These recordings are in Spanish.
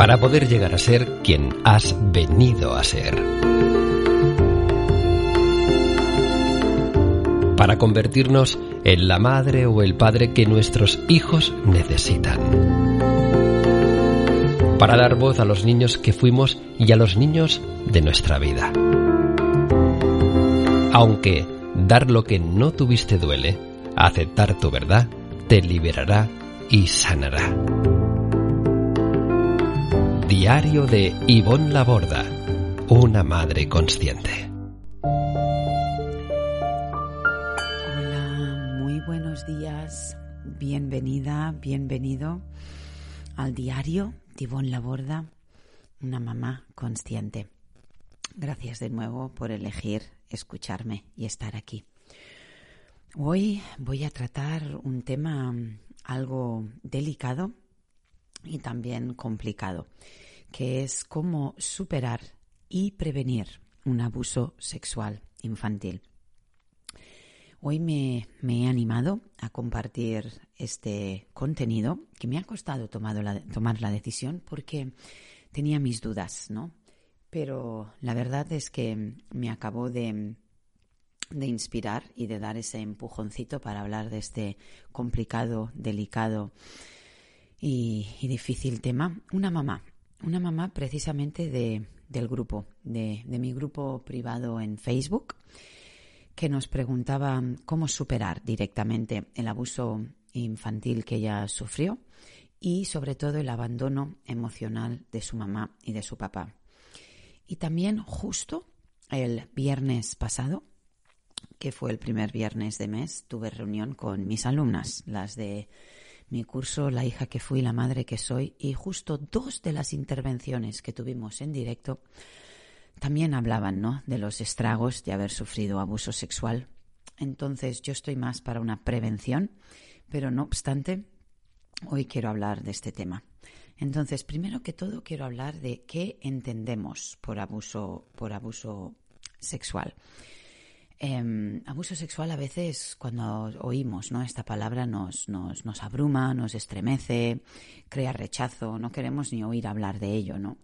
para poder llegar a ser quien has venido a ser. Para convertirnos en la madre o el padre que nuestros hijos necesitan. Para dar voz a los niños que fuimos y a los niños de nuestra vida. Aunque dar lo que no tuviste duele, aceptar tu verdad te liberará y sanará. Diario de Ivonne Laborda, una madre consciente. Hola, muy buenos días. Bienvenida, bienvenido al diario de Ivonne Laborda, una mamá consciente. Gracias de nuevo por elegir escucharme y estar aquí. Hoy voy a tratar un tema algo delicado y también complicado, que es cómo superar y prevenir un abuso sexual infantil. Hoy me, he animado a compartir este contenido que me ha costado la, tomar la decisión porque tenía mis dudas, ¿no? Pero la verdad es que me acabó de, de inspirar y de dar ese empujoncito para hablar de este complicado, delicado y, difícil tema, una mamá, una mamá precisamente de, del grupo, de, de mi grupo privado en Facebook, que nos preguntaba cómo superar directamente el abuso infantil que ella sufrió y sobre todo el abandono emocional de su mamá y de su papá. Y también justo el viernes pasado, que fue el primer viernes de mes, tuve reunión con mis alumnas, las de mi curso La hija que fui, la madre que soy, y justo dos de las intervenciones que tuvimos en directo también hablaban ¿no? de los estragos de haber sufrido abuso sexual. Entonces yo estoy más para una prevención, pero no obstante, hoy quiero hablar de este tema. Entonces, primero que todo, quiero hablar de qué entendemos por abuso, por abuso sexual. Em, abuso sexual a veces cuando oímos ¿no? esta palabra nos, nos, nos, abruma, nos estremece, crea rechazo, no queremos ni oír hablar de ello, ¿no?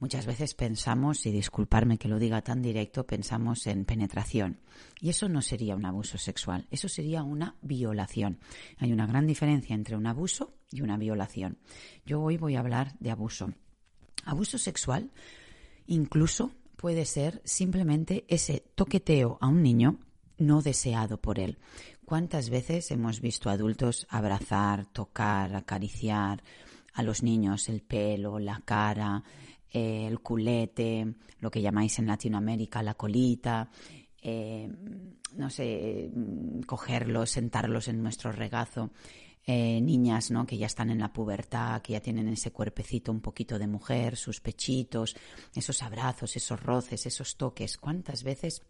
Muchas veces pensamos, y disculparme que lo diga tan directo, pensamos en penetración. Y eso no sería un abuso sexual, eso sería una violación. Hay una gran diferencia entre un abuso y una violación. Yo hoy voy a hablar de abuso. Abuso sexual incluso puede ser simplemente ese toqueteo a un niño no deseado por él. ¿Cuántas veces hemos visto adultos abrazar, tocar, acariciar a los niños el pelo, la cara, eh, el culete, lo que llamáis en Latinoamérica la colita, eh, no sé, mm, cogerlos, sentarlos en nuestro regazo? Eh, niñas ¿no? que ya están en la pubertad, que ya tienen ese cuerpecito un poquito de mujer, sus pechitos, esos abrazos, esos roces, esos toques. ¿Cuántas veces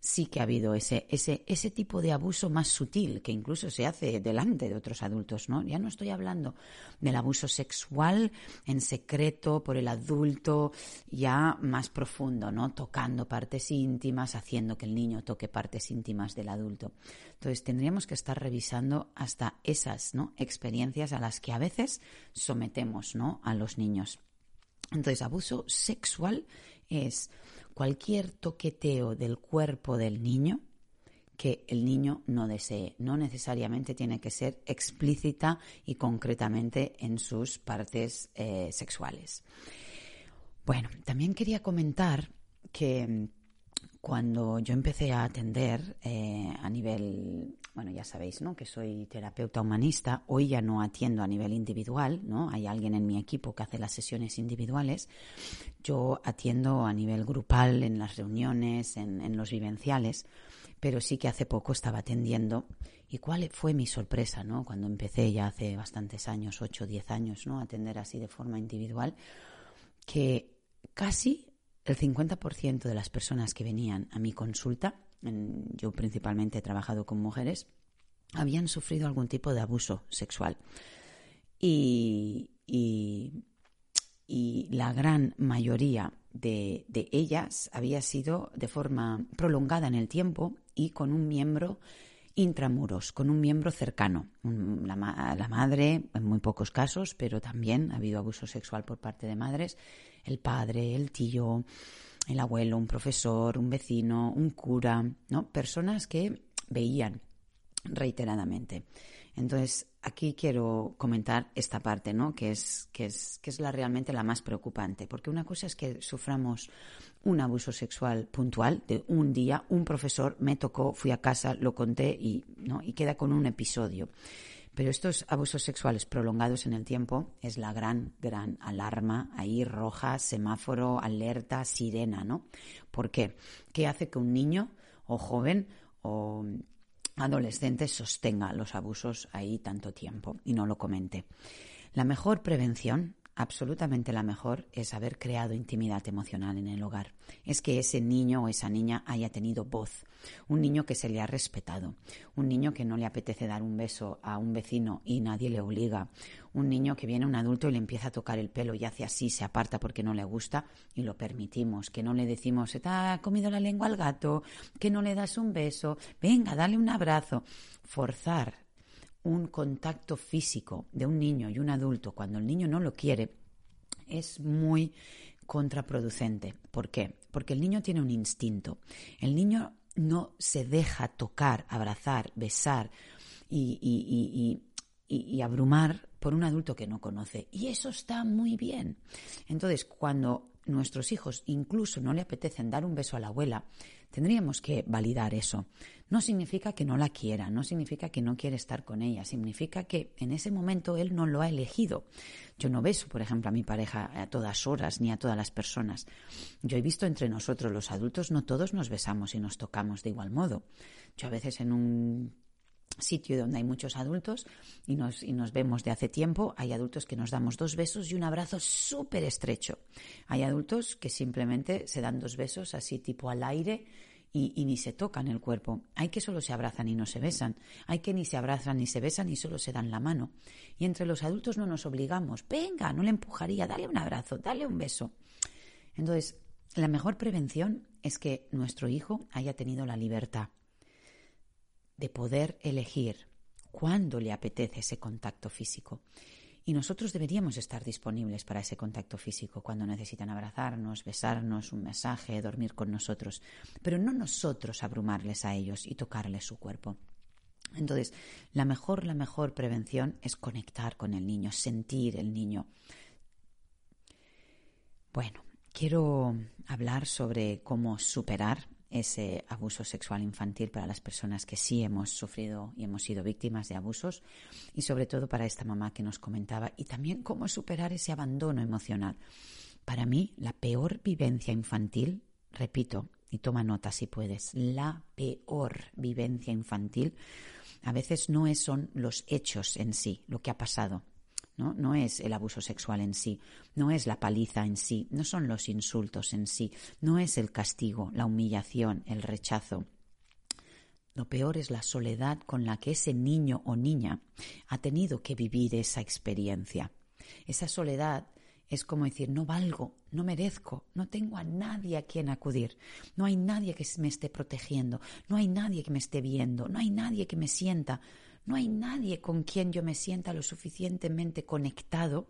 sí que ha habido ese, ese, ese tipo de abuso más sutil que incluso se hace delante de otros adultos, ¿no? Ya no estoy hablando del abuso sexual en secreto por el adulto, ya más profundo, ¿no? Tocando partes íntimas, haciendo que el niño toque partes íntimas del adulto. Entonces tendríamos que estar revisando hasta esas ¿no? experiencias a las que a veces sometemos ¿no? a los niños. Entonces, abuso sexual es cualquier toqueteo del cuerpo del niño que el niño no desee. No necesariamente tiene que ser explícita y concretamente en sus partes eh, sexuales. Bueno, también quería comentar que mm, cuando yo empecé a atender eh, a nivel, bueno, ya sabéis, ¿no? Que soy terapeuta humanista. Hoy ya no atiendo a nivel individual, ¿no? Hay alguien en mi equipo que hace las sesiones individuales. Yo atiendo a nivel grupal, en las reuniones, en, en los vivenciales. Pero sí que hace poco estaba atendiendo. ¿Y cuál fue mi sorpresa, ¿no? Cuando empecé ya hace bastantes años, 8 o 10 años, ¿no? Atender así de forma individual. Que casi el 50% de las personas que venían a mi consulta, yo principalmente he trabajado con mujeres, habían sufrido algún tipo de abuso sexual. Y, la gran mayoría de, ellas había sido de forma prolongada en el tiempo y con un miembro intramuros, con un miembro cercano. La, la, madre, en muy pocos casos, pero también ha habido abuso sexual por parte de madres. El padre, el tío, el abuelo, un profesor, un vecino, un cura, ¿no? Personas que veían reiteradamente. Entonces, aquí quiero comentar esta parte, ¿no? Que es, que es, que es la realmente la más preocupante. Porque una cosa es que suframos un abuso sexual puntual de un día, un profesor me tocó, fui a casa, lo conté y, ¿no? y queda con un episodio. Pero estos abusos sexuales prolongados en el tiempo es la gran, gran alarma ahí roja, semáforo, alerta, sirena, ¿no? ¿Por qué? ¿Qué hace que un niño o joven o adolescente sostenga los abusos ahí tanto tiempo y no lo comente? La mejor prevención absolutamente la mejor es haber creado intimidad emocional en el hogar. Es que ese niño o esa niña haya tenido voz. Un niño que se le ha respetado. Un niño que no le apetece dar un beso a un vecino y nadie le obliga. Un niño que viene un adulto y le empieza a tocar el pelo y hace así, se aparta porque no le gusta y lo permitimos. Que no le decimos, te ha comido la lengua al gato, que no le das un beso, venga, dale un abrazo. Forzar un contacto físico de un niño y un adulto cuando el niño no lo quiere es muy contraproducente. ¿Por qué? Porque el niño tiene un instinto. El niño no se deja tocar, abrazar, besar y, y, abrumar por un adulto que no conoce. Y eso está muy bien. Entonces, cuando nuestros hijos incluso no le apetecen dar un beso a la abuela, tendríamos que validar eso. No significa que no la quiera, no significa que no quiere estar con ella, significa que en ese momento él no lo ha elegido. Yo no beso, por ejemplo, a mi pareja a todas horas ni a todas las personas. Yo he visto entre nosotros los adultos, no todos nos besamos y nos tocamos de igual modo. Yo a veces en un sitio donde hay muchos adultos y nos, y nos vemos de hace tiempo, hay adultos que nos damos dos besos y un abrazo súper estrecho. Hay adultos que simplemente se dan dos besos así tipo al aire y, ni se tocan el cuerpo. Hay que solo se abrazan y no se besan. Hay que ni se abrazan ni se besan y solo se dan la mano. Y entre los adultos no nos obligamos. Venga, no le empujaría, dale un abrazo, dale un beso. Entonces, la mejor prevención es que nuestro hijo haya tenido la libertad de poder elegir cuándo le apetece ese contacto físico. Y nosotros deberíamos estar disponibles para ese contacto físico cuando necesitan abrazarnos, besarnos, un mensaje, dormir con nosotros, pero no nosotros abrumarles a ellos y tocarles su cuerpo. Entonces, la mejor, la mejor prevención es conectar con el niño, sentir el niño. Bueno, quiero hablar sobre cómo superar ese abuso sexual infantil para las personas que sí hemos sufrido y hemos sido víctimas de abusos y sobre todo para esta mamá que nos comentaba y también cómo superar ese abandono emocional. Para mí, la peor vivencia infantil, repito, y toma nota si puedes, la peor vivencia infantil a veces no son los hechos en sí, lo que ha pasado, ¿no? es el abuso sexual en sí, no es la paliza en sí, no son los insultos en sí, no es el castigo, la humillación, el rechazo. Lo peor es la soledad con la que ese niño o niña ha tenido que vivir esa experiencia. Esa soledad es como decir, no valgo, no merezco, no tengo a nadie a quien acudir, no hay nadie que me esté protegiendo, no hay nadie que me esté viendo, no hay nadie que me sienta, no hay nadie con quien yo me sienta lo suficientemente conectado,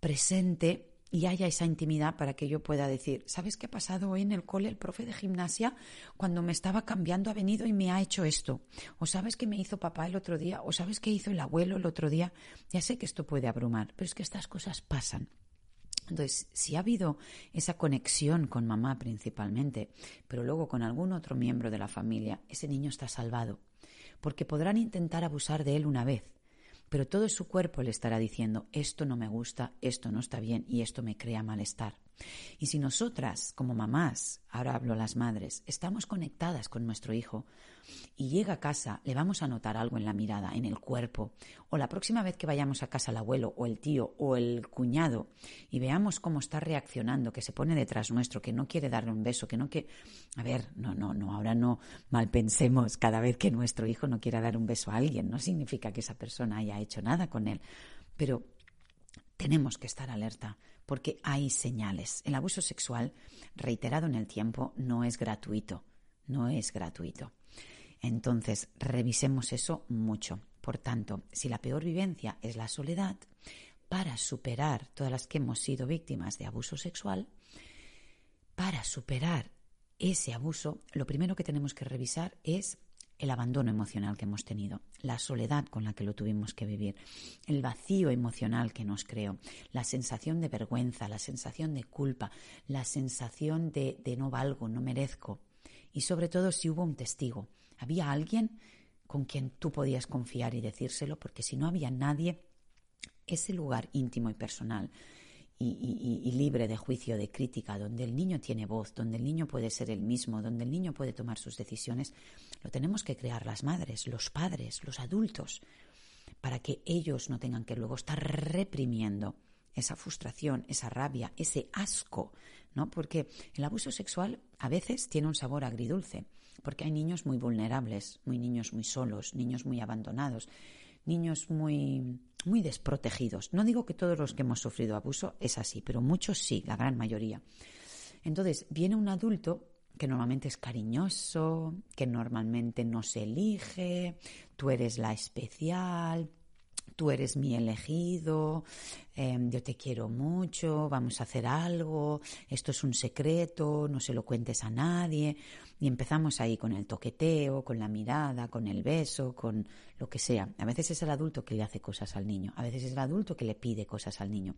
presente y haya esa intimidad para que yo pueda decir, ¿sabes qué ha pasado hoy en el cole? El profe de gimnasia, cuando me estaba cambiando, ha venido y me ha hecho esto. O sabes qué me hizo papá el otro día, o sabes qué hizo el abuelo el otro día. Ya sé que esto puede abrumar, pero es que estas cosas pasan. Entonces, si ha habido esa conexión con mamá principalmente, pero luego con algún otro miembro de la familia, ese niño está salvado porque podrán intentar abusar de él una vez, pero todo su cuerpo le estará diciendo esto no me gusta, esto no está bien y esto me crea malestar. Y si nosotras, como mamás, ahora hablo las madres, estamos conectadas con nuestro hijo y llega a casa, le vamos a notar algo en la mirada, en el cuerpo, o la próxima vez que vayamos a casa el abuelo o el tío o el cuñado y veamos cómo está reaccionando, que se pone detrás nuestro, que no quiere darle un beso, que no quiere... A ver, no, no, no, ahora no mal pensemos cada vez que nuestro hijo no quiera dar un beso a alguien, no significa que esa persona haya hecho nada con él, pero tenemos que estar alerta porque hay señales. El abuso sexual reiterado en el tiempo no es gratuito, no es gratuito. Entonces, revisemos eso mucho. Por tanto, si la peor vivencia es la soledad, para superar todas las que hemos sido víctimas de abuso sexual, para superar ese abuso, lo primero que tenemos que revisar es el abandono emocional que hemos tenido, la soledad con la que lo tuvimos que vivir, el vacío emocional que nos creó, la sensación de vergüenza, la sensación de culpa, la sensación de, de no valgo, no merezco. Y sobre todo si hubo un testigo, había alguien con quien tú podías confiar y decírselo, porque si no había nadie, ese lugar íntimo y personal y, libre de juicio, de crítica, donde el niño tiene voz, donde el niño puede ser el mismo, donde el niño puede tomar sus decisiones, lo tenemos que crear las madres, los padres, los adultos, para que ellos no tengan que luego estar reprimiendo esa frustración, esa rabia, ese asco, ¿no? Porque el abuso sexual a veces tiene un sabor agridulce, porque hay niños muy vulnerables, muy niños muy solos, niños muy abandonados, niños muy, muy desprotegidos. No digo que todos los que hemos sufrido abuso es así, pero muchos sí, la gran mayoría. Entonces, viene un adulto que normalmente es cariñoso, que normalmente no se elige, tú eres la especial, tú eres mi elegido, em, yo te quiero mucho, vamos a hacer algo, esto es un secreto, no se lo cuentes a nadie. Y empezamos ahí con el toqueteo, con la mirada, con el beso, con lo que sea. A veces es el adulto que le hace cosas al niño, a veces es el adulto que le pide cosas al niño.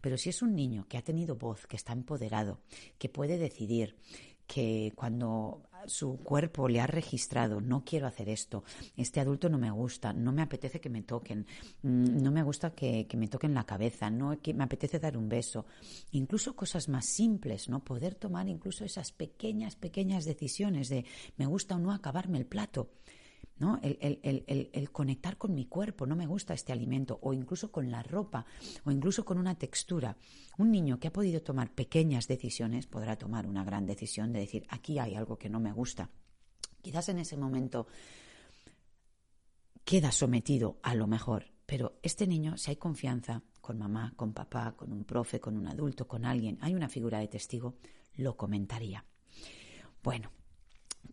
Pero si es un niño que ha tenido voz, que está empoderado, que puede decidir, que cuando su cuerpo le ha registrado, no quiero hacer esto, este adulto no me gusta, no me apetece que me toquen, mm, no me gusta que, me toquen la cabeza, no que me apetece dar un beso, incluso cosas más simples, ¿no? Poder tomar incluso esas pequeñas, pequeñas decisiones de me gusta o no acabarme el plato. ¿No? El, conectar con mi cuerpo, no me gusta este alimento, o incluso con la ropa, o incluso con una textura. Un niño que ha podido tomar pequeñas decisiones podrá tomar una gran decisión de decir, aquí hay algo que no me gusta. Quizás en ese momento queda sometido a lo mejor, pero este niño, si hay confianza con mamá, con papá, con un profe, con un adulto, con alguien, hay una figura de testigo, lo comentaría. Bueno,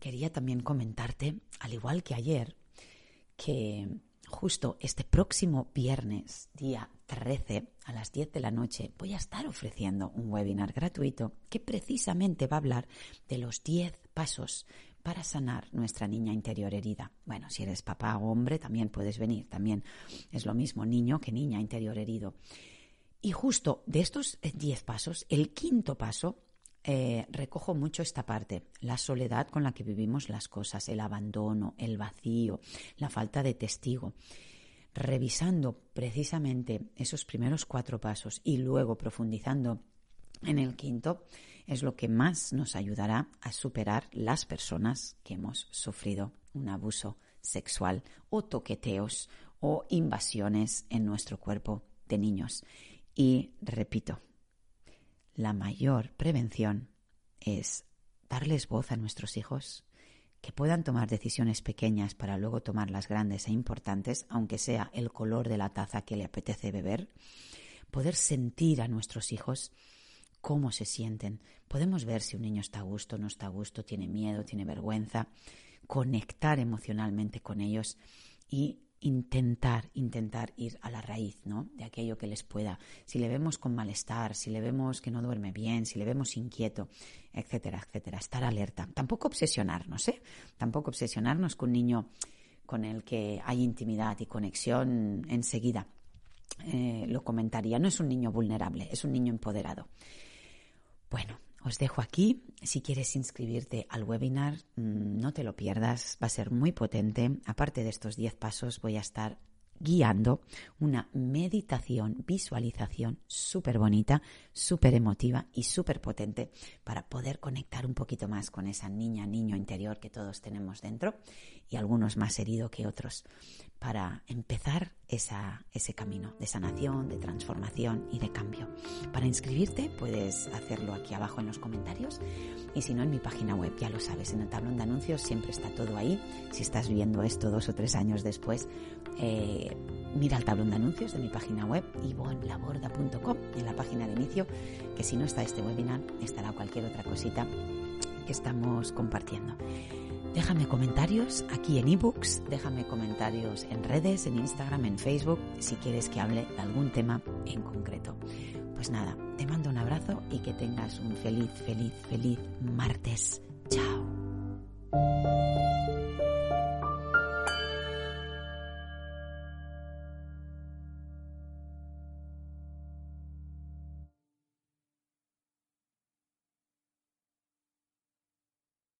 quería también comentarte, al igual que ayer, que justo este próximo viernes, día 13, a las 10 de la noche, voy a estar ofreciendo un webinar gratuito que precisamente va a hablar de los 10 pasos para sanar nuestra niña interior herida. Bueno, si eres papá o hombre, también puedes venir, también es lo mismo niño que niña interior herido. Y justo de estos 10 pasos, el quinto paso eh, recojo mucho esta parte, la soledad con la que vivimos las cosas, el abandono, el vacío, la falta de testigo. Revisando precisamente esos primeros cuatro pasos y luego profundizando en el quinto, es lo que más nos ayudará a superar las personas que hemos sufrido un abuso sexual o toqueteos o invasiones en nuestro cuerpo de niños. Y repito, la mayor prevención es darles voz a nuestros hijos, que puedan tomar decisiones pequeñas para luego tomar las grandes e importantes, aunque sea el color de la taza que le apetece beber, poder sentir a nuestros hijos cómo se sienten. Podemos ver si un niño está a gusto, no está a gusto, tiene miedo, tiene vergüenza, conectar emocionalmente con ellos y intentar, intentar ir a la raíz, ¿no? De aquello que les pueda. Si le vemos con malestar, si le vemos que no duerme bien, si le vemos inquieto, etcétera, etcétera. Estar alerta. Tampoco obsesionarnos, ¿eh? Tampoco obsesionarnos con un niño con el que hay intimidad y conexión enseguida. Eh, lo comentaría. No es un niño vulnerable, es un niño empoderado. Bueno, os dejo aquí. Si quieres inscribirte al webinar, mm, no te lo pierdas, va a ser muy potente. Aparte de estos 10 pasos, voy a estar guiando una meditación, visualización súper bonita, súper emotiva y súper potente para poder conectar un poquito más con esa niña, niño interior que todos tenemos dentro y algunos más heridos que otros para empezar esa, ese camino de sanación, de transformación y de cambio. Para inscribirte puedes hacerlo aquí abajo en los comentarios y si no en mi página web, ya lo sabes, en el tablón de anuncios siempre está todo ahí. Si estás viendo esto dos o tres años después, eh, mira el tablón de anuncios de mi página web ivonlaborda.com en la página de inicio, que si no está este webinar, estará cualquier otra cosita que estamos compartiendo. Déjame comentarios aquí en ebooks, déjame comentarios en redes, en Instagram, en Facebook, si quieres que hable de algún tema en concreto. Pues nada, te mando un abrazo y que tengas un feliz, feliz, feliz martes. Chao.